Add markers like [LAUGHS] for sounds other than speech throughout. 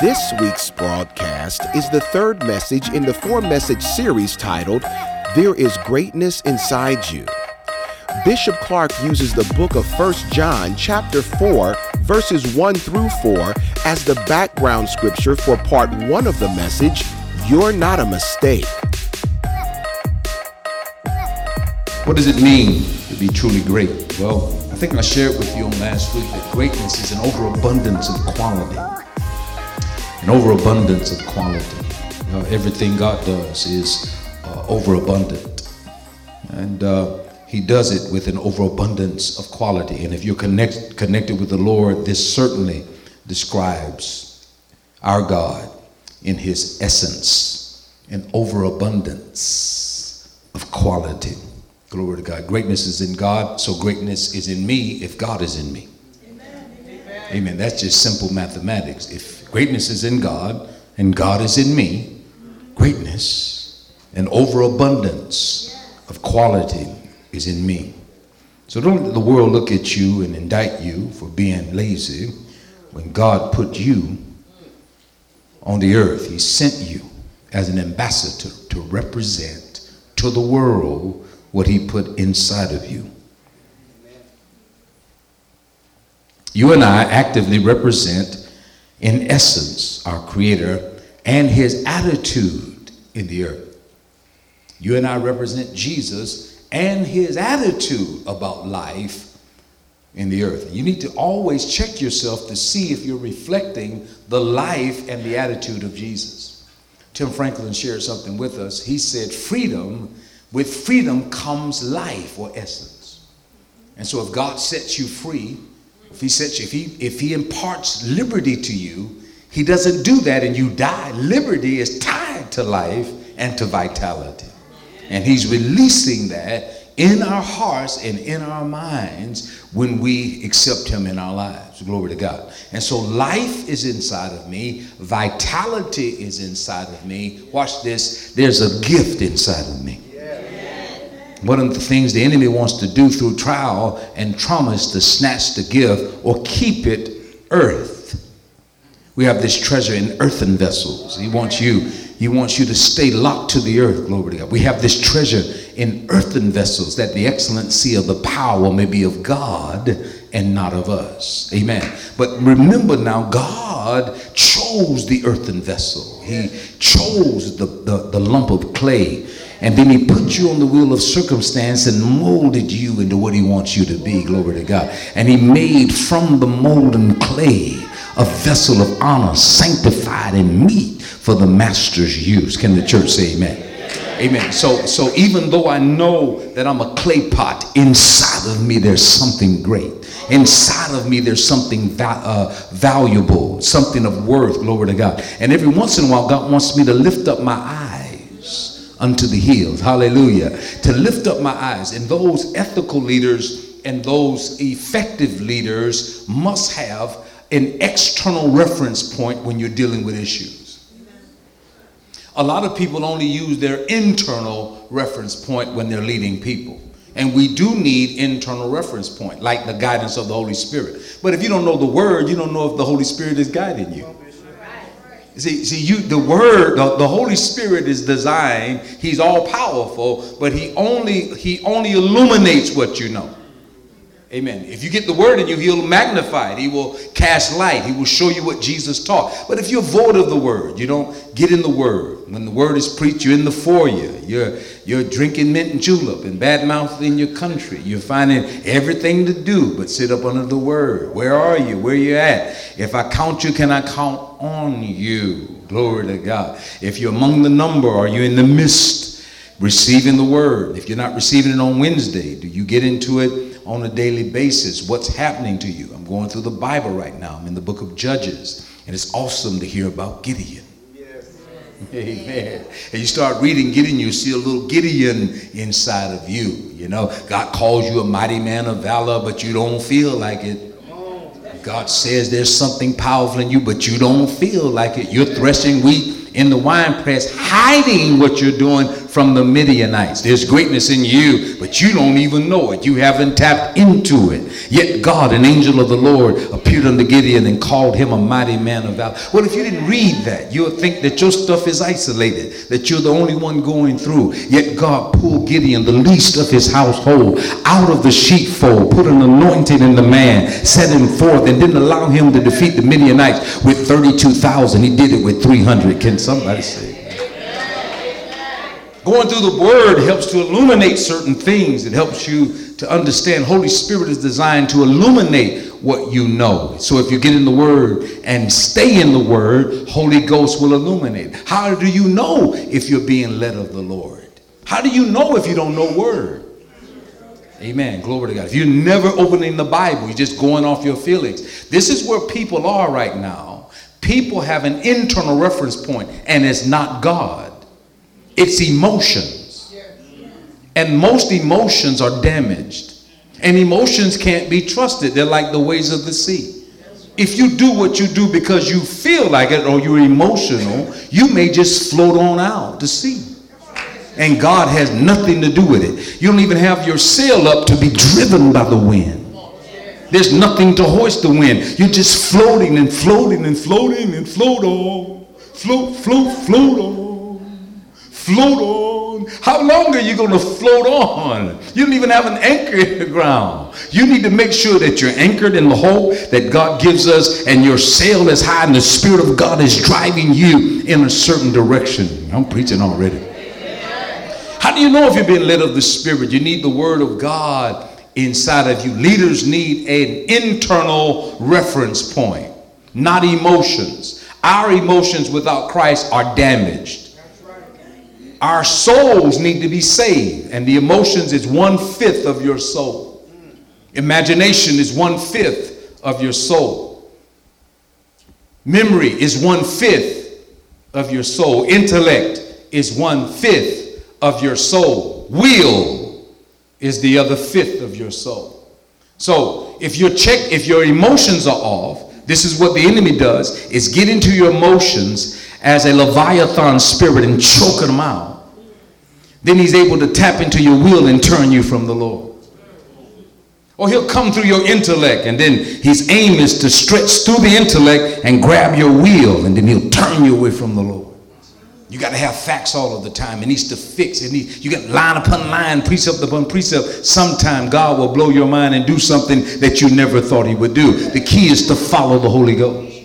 This week's broadcast is the third message in the four message series titled, There is Greatness Inside You. Bishop Clark uses the book of 1 John, chapter 4, verses 1 through 4, as the background scripture for part 1 of the message, You're Not a Mistake. What does it mean to be truly great? Well, I think I shared with you on last week that greatness is an overabundance of quality an overabundance of quality. You know, everything God does is uh, overabundant. And uh, He does it with an overabundance of quality. And if you're connect, connected with the Lord, this certainly describes our God in His essence, an overabundance of quality. Glory to God. Greatness is in God, so greatness is in me if God is in me. Amen. That's just simple mathematics. If Greatness is in God, and God is in me. Greatness and overabundance of quality is in me. So don't let the world look at you and indict you for being lazy when God put you on the earth. He sent you as an ambassador to represent to the world what He put inside of you. You and I actively represent in essence, our Creator and His attitude in the earth. You and I represent Jesus and His attitude about life in the earth. You need to always check yourself to see if you're reflecting the life and the attitude of Jesus. Tim Franklin shared something with us. He said, Freedom, with freedom comes life or essence. And so if God sets you free, if he sets you, if he if he imparts liberty to you, he doesn't do that and you die. Liberty is tied to life and to vitality. And he's releasing that in our hearts and in our minds when we accept him in our lives. Glory to God. And so life is inside of me, vitality is inside of me. Watch this. There's a gift inside of me. One of the things the enemy wants to do through trial and trauma is to snatch the gift or keep it earth. We have this treasure in earthen vessels. He wants you, he wants you to stay locked to the earth, glory to God. We have this treasure in earthen vessels that the excellency of the power may be of God and not of us. Amen. But remember now, God chose the earthen vessel. He chose the, the, the lump of clay and then he put you on the wheel of circumstance and molded you into what he wants you to be. Glory to God. And he made from the molten clay a vessel of honor, sanctified and meet for the master's use. Can the church say amen? Amen. So, so even though I know that I'm a clay pot, inside of me there's something great. Inside of me there's something va- uh, valuable, something of worth. Glory to God. And every once in a while, God wants me to lift up my eyes unto the hills. Hallelujah. To lift up my eyes. And those ethical leaders and those effective leaders must have an external reference point when you're dealing with issues. A lot of people only use their internal reference point when they're leading people. And we do need internal reference point, like the guidance of the Holy Spirit. But if you don't know the word, you don't know if the Holy Spirit is guiding you. See, see, you the word, the, the Holy Spirit is designed, He's all powerful, but He only He only illuminates what you know. Amen. If you get the word in you, he'll magnify it. He will cast light. He will show you what Jesus taught. But if you're void of the word, you don't get in the word. When the word is preached, you're in the foyer. You're, you're drinking mint and julep and bad mouthing your country. You're finding everything to do but sit up under the word. Where are you? Where are you at? If I count you, can I count on you? Glory to God. If you're among the number, are you in the midst? receiving the word. If you're not receiving it on Wednesday, do you get into it on a daily basis? What's happening to you? I'm going through the Bible right now. I'm in the book of Judges, and it's awesome to hear about Gideon. [LAUGHS] Amen. And you start reading Gideon, you see a little Gideon inside of you. You know, God calls you a mighty man of valor, but you don't feel like it. God says there's something powerful in you, but you don't feel like it. You're threshing wheat in the wine press, hiding what you're doing from the Midianites. There's greatness in you, but you don't even know it. You haven't tapped into it. Yet God, an angel of the Lord, appeared unto Gideon and called him a mighty man of valor. Well, if you didn't read that, you would think that your stuff is isolated, that you're the only one going through. Yet God pulled Gideon, the least of his household, out of the sheepfold, put an anointing in the man, set him forth, and didn't allow him to defeat the Midianites with 32,000. He did it with 300. Can somebody say? Going through the word helps to illuminate certain things. It helps you to understand. Holy Spirit is designed to illuminate what you know. So if you get in the word and stay in the word, Holy Ghost will illuminate. How do you know if you're being led of the Lord? How do you know if you don't know word? Amen. Glory to God. If you're never opening the Bible, you're just going off your feelings. This is where people are right now. People have an internal reference point, and it's not God. It's emotions. And most emotions are damaged. And emotions can't be trusted. They're like the waves of the sea. If you do what you do because you feel like it or you're emotional, you may just float on out to sea. And God has nothing to do with it. You don't even have your sail up to be driven by the wind. There's nothing to hoist the wind. You're just floating and floating and floating and float on. Float, float, float on float on. How long are you going to float on? You don't even have an anchor in [LAUGHS] the ground. You need to make sure that you're anchored in the hope that God gives us and your sail is high and the Spirit of God is driving you in a certain direction. I'm preaching already. How do you know if you're being led of the Spirit? You need the Word of God inside of you. Leaders need an internal reference point, not emotions. Our emotions without Christ are damaged. Our souls need to be saved, and the emotions is one fifth of your soul. Imagination is one fifth of your soul. Memory is one fifth of your soul. Intellect is one fifth of your soul. Will is the other fifth of your soul. So if your check, if your emotions are off, this is what the enemy does: is get into your emotions as a leviathan spirit and choke them out. Then he's able to tap into your will and turn you from the Lord. Or he'll come through your intellect, and then his aim is to stretch through the intellect and grab your will, and then he'll turn you away from the Lord. You got to have facts all of the time. It needs to fix. It needs, you got line upon line, precept upon precept. Sometime God will blow your mind and do something that you never thought he would do. The key is to follow the Holy Ghost.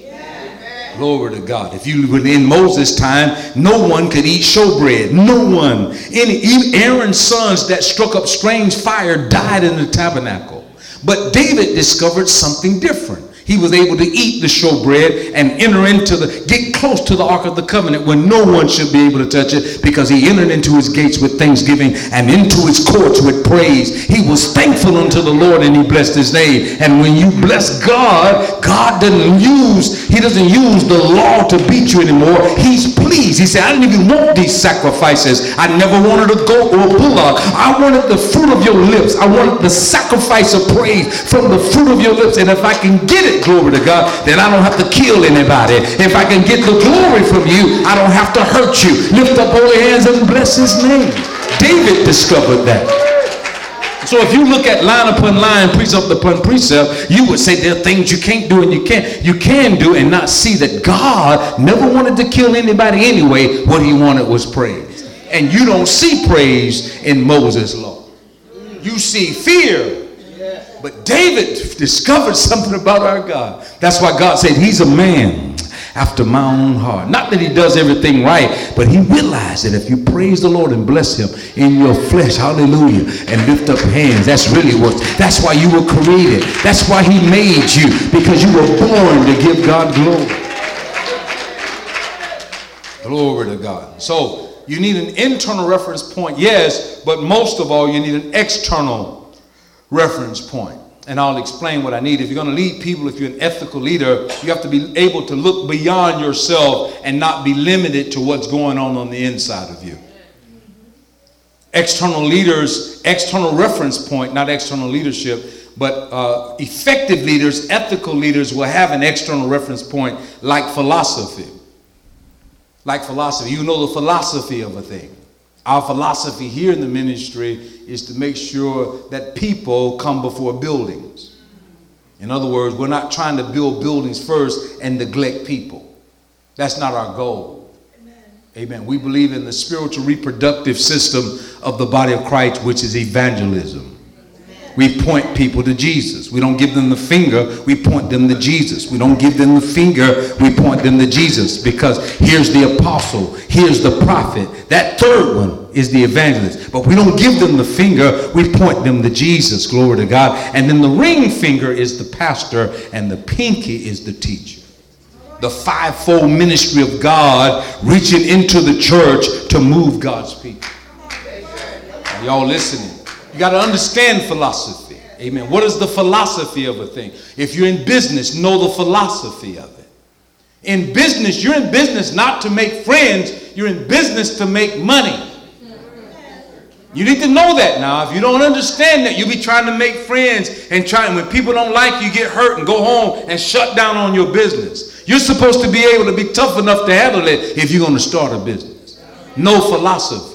Glory to God. If you were in Moses' time, no one could eat showbread. No one. Any, even Aaron's sons that struck up strange fire died in the tabernacle. But David discovered something different he was able to eat the showbread and enter into the get close to the ark of the covenant when no one should be able to touch it because he entered into his gates with thanksgiving and into his courts with praise. He was thankful unto the lord and he blessed his name. And when you bless god god doesn't use he doesn't use the law to beat you anymore. He's pleased. He said i didn't even want these sacrifices. I never wanted a goat or a bullock i wanted the fruit of your lips. I wanted the sacrifice of praise from the fruit of your lips. And if i can get it it, glory to God, then I don't have to kill anybody. If I can get the glory from you, I don't have to hurt you. Lift up holy hands and bless his name. David discovered that. So if you look at line upon line, precept upon precept, you would say there are things you can't do and you can't you can do and not see that God never wanted to kill anybody anyway. What he wanted was praise. And you don't see praise in Moses' law. You see fear but David discovered something about our God. That's why God said he's a man after my own heart. Not that he does everything right, but he realized that if you praise the Lord and bless him in your flesh, hallelujah, and lift up hands, that's really what, that's why you were created. That's why he made you, because you were born to give God glory. Glory to God. So You need an internal reference point, yes, but most of all, you need an external reference point. And I'll explain what I need. If you're going to lead people, if you're an ethical leader, you have to be able to look beyond yourself and not be limited to what's going on on the inside of you. External leaders, external reference point, not external leadership, but uh, effective leaders, ethical leaders will have an external reference point like philosophy like philosophy. You know the philosophy of a thing. Our philosophy here in the ministry is to make sure that people come before buildings. In other words, we're not trying to build buildings first and neglect people. That's not our goal. Amen. Amen. We believe in the spiritual reproductive system of the body of Christ, which is evangelism. We point people to Jesus. We don't give them the finger, we point them to Jesus. We don't give them the finger, we point them to Jesus because here's the apostle, here's the prophet. That third one is the evangelist. But we don't give them the finger, we point them to Jesus. Glory to God. And then the ring finger is the pastor, and the pinky is the teacher. The fivefold ministry of God reaching into the church to move God's people. Are y'all listening? You got to understand philosophy. Amen. What is the philosophy of a thing? If you're in business, know the philosophy of it. In business, you're in business not to make friends, you're in business to make money. You need to know that now. If you don't understand that, you'll be trying to make friends and trying when people don't like you, get hurt and go home and shut down on your business. You're supposed to be able to be tough enough to handle it if you're going to start a business. No philosophy.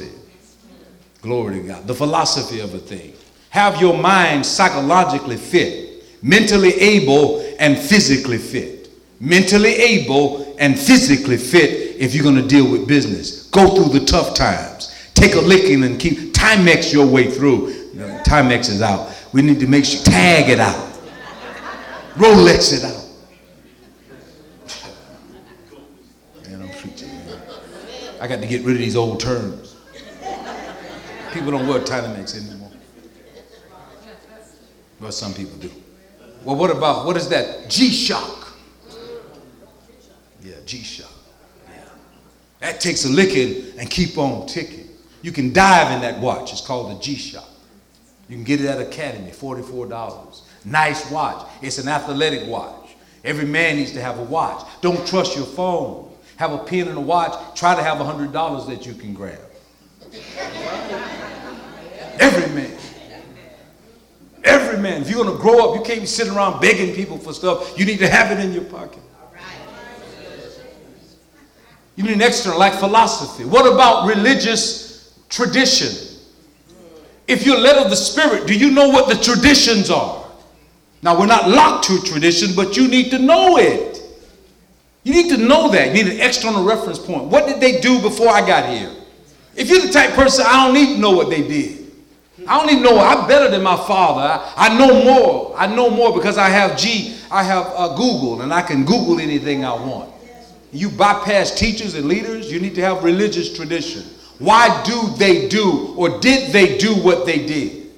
Glory to God. The philosophy of a thing. Have your mind psychologically fit, mentally able and physically fit. Mentally able and physically fit if you're going to deal with business. Go through the tough times. Take a licking and keep Timex your way through. Know, Timex is out. We need to make sure tag it out. Rolex it out. Man, I'm preaching. Man. I got to get rid of these old terms. People don't wear Timex anymore. Well, some people do. Well, what about, what is that? G-Shock. Yeah, G-Shock. Yeah. That takes a licking and keep on ticking. You can dive in that watch. It's called the G-Shock. You can get it at Academy, $44. Nice watch. It's an athletic watch. Every man needs to have a watch. Don't trust your phone. Have a pin and a watch. Try to have $100 that you can grab. Every man. Every man. If you're going to grow up, you can't be sitting around begging people for stuff. You need to have it in your pocket. You need an extra, like philosophy. What about religious tradition? If you're led of the Spirit, do you know what the traditions are? Now, we're not locked to tradition, but you need to know it. You need to know that. You need an external reference point. What did they do before I got here? If you're the type person, I don't need to know what they did. I don't even know. I'm better than my father. I, I know more. I know more because I have G. I have uh, Google, and I can Google anything I want. You bypass teachers and leaders. You need to have religious tradition. Why do they do or did they do what they did?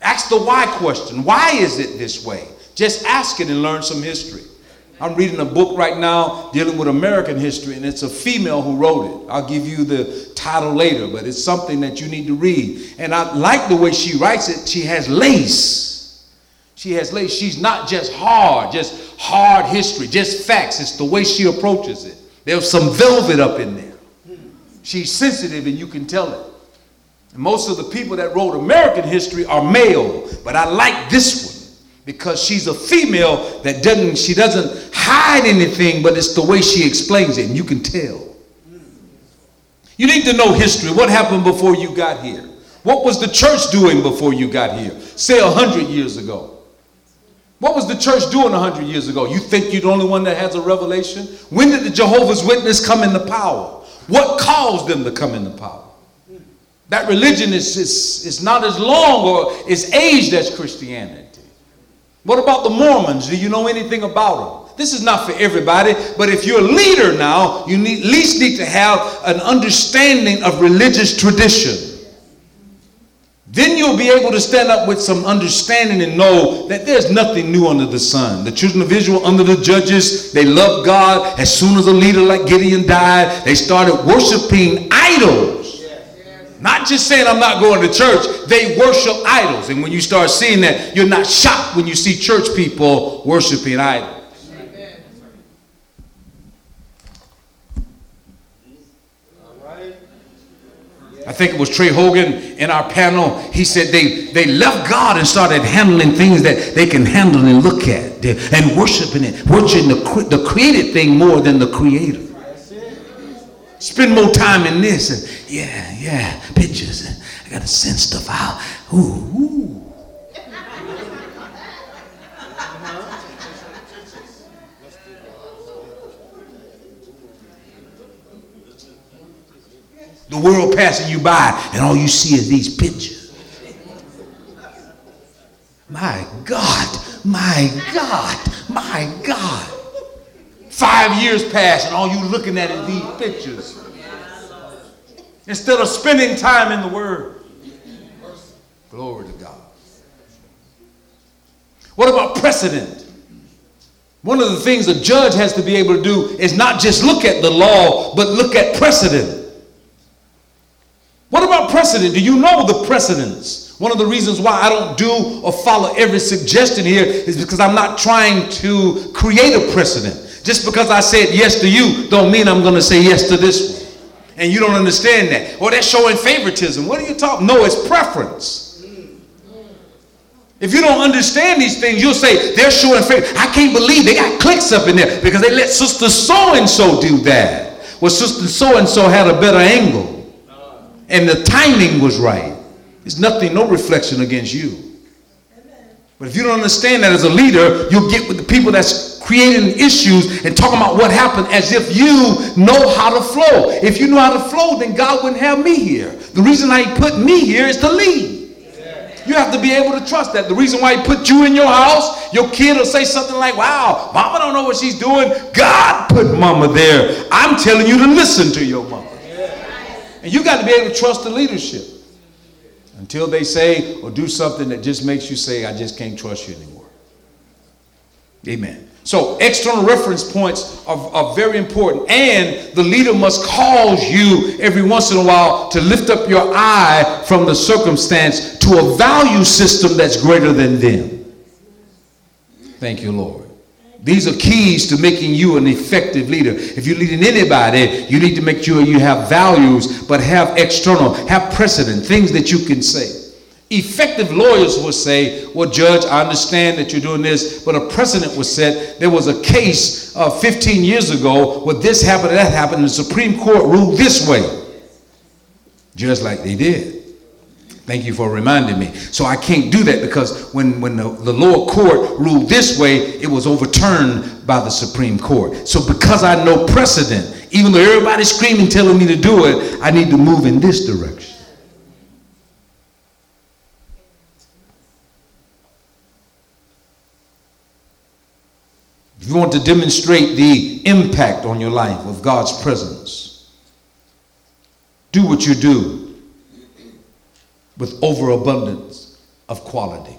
Ask the why question. Why is it this way? Just ask it and learn some history. I'm reading a book right now dealing with American history, and it's a female who wrote it. I'll give you the title later, but it's something that you need to read. And I like the way she writes it. She has lace. She has lace. She's not just hard, just hard history, just facts. It's the way she approaches it. There's some velvet up in there. She's sensitive, and you can tell it. And most of the people that wrote American history are male, but I like this one because she's a female that doesn't she doesn't hide anything but it's the way she explains it and you can tell. You need to know history. What happened before you got here? What was the church doing before you got here? Say a hundred years ago. What was the church doing a hundred years ago? You think you're the only one that has a revelation? When did the jehovah's witness come into power? What caused them to come into power? That religion is, is, is not as long or as aged as christianity. What about the Mormons? Do you know anything about them? This is not for everybody, but if you're a leader now, you need, at least need to have an understanding of religious tradition. Then you'll be able to stand up with some understanding and know that there's nothing new under the sun. The children of Israel, under the judges, they loved God. As soon as a leader like Gideon died, they started worshiping idols. Not just saying I'm not going to church, they worship idols. And when you start seeing that, you're not shocked when you see church people worshiping idols. I think it was Trey Hogan in our panel. He said they, they left God and started handling things that they can handle and look at and worshiping it, worshiping the, the created thing more than the creator. Spend more time in this and yeah, yeah, pictures. And I gotta send stuff out. Ooh, ooh. The world passing you by, and all you see is these pictures. My God, my God, my God. Five years pass, and all you looking at is these pictures. Instead of spending time in the Word. Glory to God. What about precedent? One of the things a judge has to be able to do is not just look at the law, but look at precedent. Precedent? Do you know the precedents? One of the reasons why I don't do or follow every suggestion here is because I'm not trying to create a precedent. Just because I said yes to you don't mean I'm going to say yes to this one. And you don't understand that. Or that's showing favoritism. What are you talking? No, it's preference. If you don't understand these things, you'll say they're showing favor. I can't believe they got clicks up in there because they let sister so and so do that. Well, sister so and so had a better angle and the timing was right. It's nothing, no reflection against you. But if you don't understand that as a leader, you'll get with the people that's creating issues and talking about what happened as if you know how to flow. If you know how to flow, then God wouldn't have me here. The reason I put me here is to lead. You have to be able to trust that. The reason why he put you in your house, your kid will say something like, wow, mama don't know what she's doing. God put mama there. I'm telling you to listen to your mama. And you got to be able to trust the leadership until they say or do something that just makes you say, I just can't trust you anymore. Amen. So, external reference points are, are, very important, and the leader must cause you every once in a while to lift up your eye from the circumstance to a value system that's greater than them. Thank you, Lord. These are keys to making you an effective leader. If you're leading anybody, you need to make sure you have values, but have external, have precedent, things that you can say. Effective lawyers will say, Well, Judge, I understand that you're doing this, but a precedent was set. There was a case uh, 15 years ago where this happened, that happened, and the Supreme Court ruled this way. Just like they did. Thank you for reminding me. So I can't do that because when, when the, the lower court ruled this way, it was overturned by the Supreme Court. So because I know precedent, even though everybody's screaming telling me to do it, I need to move in this direction. If you want to demonstrate the impact on your life of God's presence, do what you do with overabundance of quality.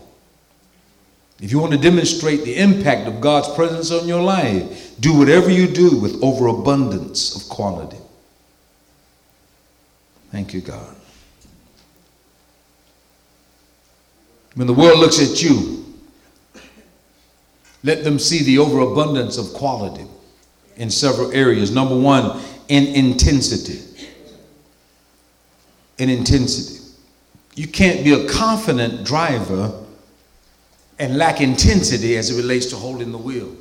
If you want to demonstrate the impact of God's presence on your life, do whatever you do with overabundance of quality. Thank you, God. When the world looks at you, let them see the overabundance of quality in several areas. Number one, in intensity. In intensity. You can't be a confident driver and lack intensity as it relates to holding the wheel.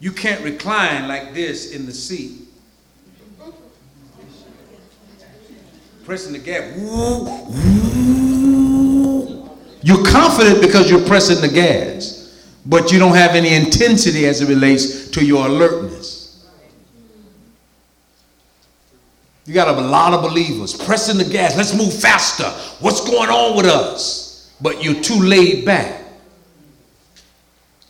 You can't recline like this in the seat. Pressing the gas. You're confident because you're pressing the gas, but you don't have any intensity as it relates to your alertness. You got a lot of believers pressing the gas. Let's move faster. What's going on with us? But you're too laid back.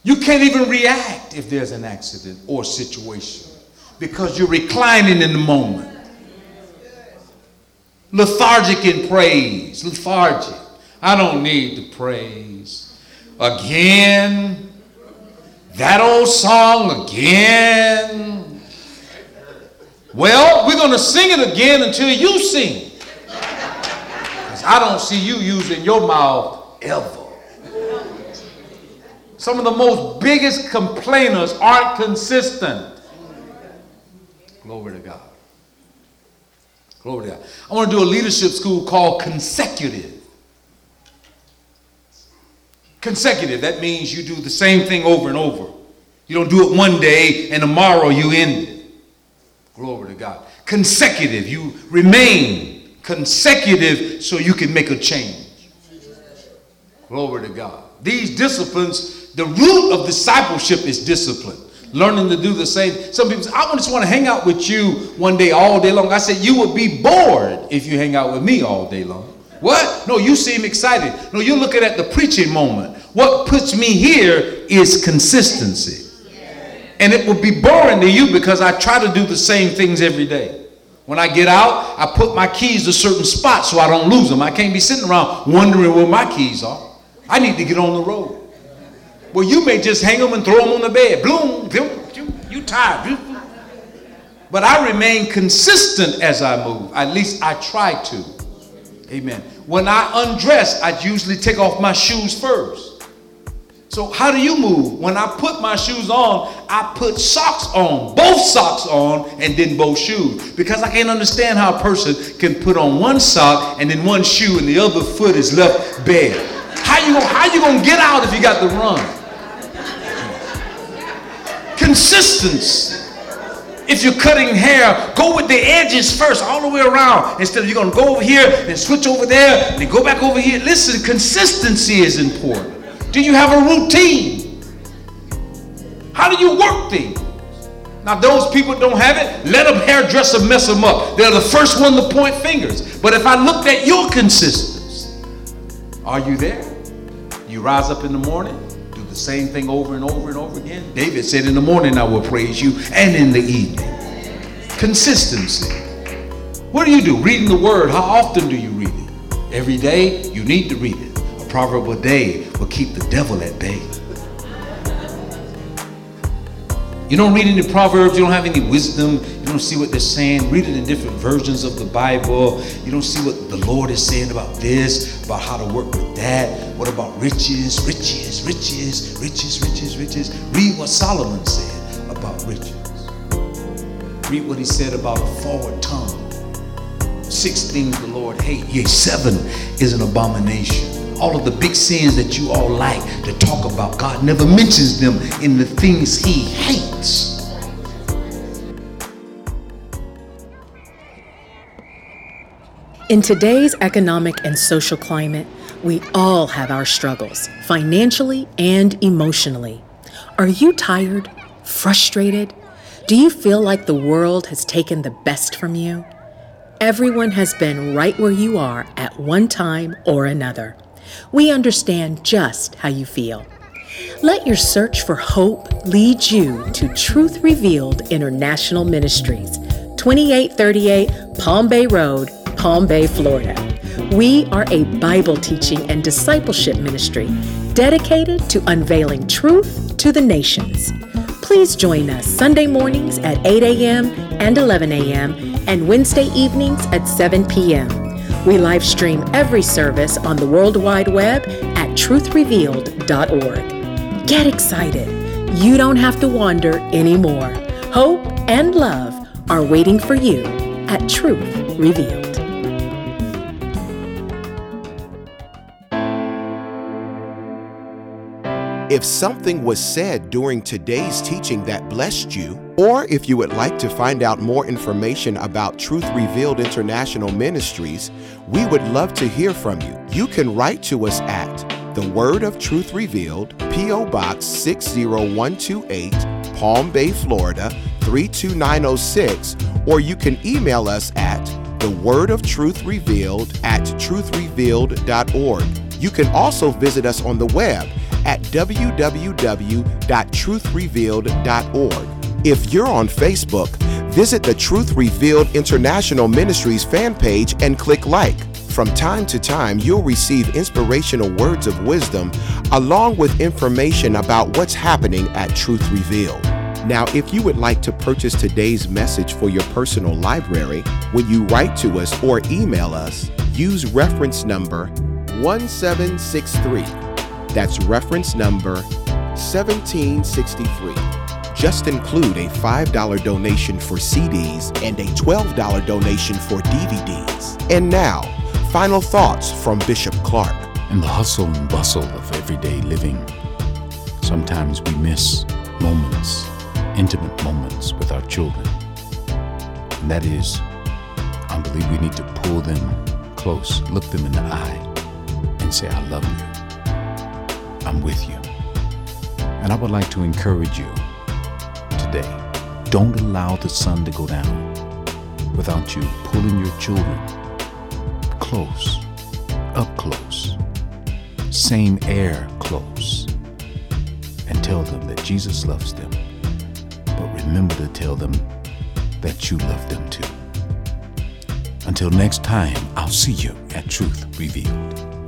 You can't even react if there's an accident or situation because you're reclining in the moment. Lethargic in praise. Lethargic. I don't need to praise. Again. That old song again. Well, we're going to sing it again until you sing. Because I don't see you using your mouth ever. Some of the most biggest complainers aren't consistent. Glory to God. Glory to God. I want to do a leadership school called consecutive. Consecutive, that means you do the same thing over and over. You don't do it one day and tomorrow you end it. Glory to God. Consecutive, you remain consecutive so you can make a change. Glory to God. These disciplines, the root of discipleship is discipline. Learning to do the same. Some people say, I just want to hang out with you one day all day long. I said, You would be bored if you hang out with me all day long. What? No, you seem excited. No, you're looking at the preaching moment. What puts me here is consistency. And it will be boring to you because I try to do the same things every day. When I get out, I put my keys to certain spots so I don't lose them. I can't be sitting around wondering where my keys are. I need to get on the road. Well, you may just hang them and throw them on the bed. Bloom, bloom you, you tired. But I remain consistent as I move. At least I try to. Amen. When I undress, I usually take off my shoes first. So how do you move? When I put my shoes on, I put socks on, both socks on, and then both shoes. Because I can't understand how a person can put on one sock and then one shoe and the other foot is left bare. How you gonna, how you gonna get out if you got to run? Consistency. If you're cutting hair, go with the edges first, all the way around. Instead of you're gonna go over here and switch over there and go back over here. Listen, consistency is important. Do you have a routine? How do you work things? Now, those people don't have it, let them hairdresser mess them up. They're the first one to point fingers. But if I looked at your consistency, are you there? You rise up in the morning, do the same thing over and over and over again. David said, In the morning I will praise you, and in the evening. Consistency. What do you do? Reading the word. How often do you read it? Every day? You need to read it. Proverb a day will keep the devil at bay. You don't read any proverbs, you don't have any wisdom, you don't see what they're saying. Read it in different versions of the Bible. You don't see what the Lord is saying about this, about how to work with that. What about riches, riches, riches, riches, riches, riches? Read what Solomon said about riches. Read what he said about a forward tongue. Six things the Lord hates, yea, seven is an abomination all of the big sins that you all like to talk about, God never mentions them in the things He hates. In today's economic and social climate, we all have our struggles, financially and emotionally. Are you tired? Frustrated? Do you feel like the world has taken the best from you? Everyone has been right where you are at one time or another. We understand just how you feel. Let your search for hope lead you to Truth Revealed International Ministries, 2838 Palm Bay Road, Palm Bay, Florida. We are a Bible teaching and discipleship ministry dedicated to unveiling truth to the nations. Please join us Sunday mornings at 8 a.m. and 11 a.m. and Wednesday evenings at 7 p.m. We live stream every service on the World Wide Web at truthrevealed.org. Get excited. You don't have to wander anymore. Hope and love are waiting for you at Truth Revealed. If something was said during today's teaching that blessed you, or if you would like to find out more information about Truth Revealed International Ministries, we would love to hear from you. You can write to us at The Word of Truth Revealed, P.O. Box 60128, Palm Bay, Florida 32906, or you can email us at The Word of Truth Revealed at truthrevealed.org. You can also visit us on the web at www.truthrevealed.org. If you're on Facebook, visit the Truth Revealed International Ministries fan page and click like. From time to time, you'll receive inspirational words of wisdom along with information about what's happening at Truth Revealed. Now, if you would like to purchase today's message for your personal library, when you write to us or email us, use reference number 1763. That's reference number 1763. Just include a $5 donation for CDs and a $12 donation for DVDs. And now, final thoughts from Bishop Clark. In the hustle and bustle of everyday living, sometimes we miss moments, intimate moments with our children. And that is, I believe we need to pull them close, look them in the eye, and say, I love you. I'm with you. And I would like to encourage you today don't allow the sun to go down without you pulling your children close, up close, same air close, and tell them that Jesus loves them. But remember to tell them that you love them too. Until next time, I'll see you at Truth Revealed.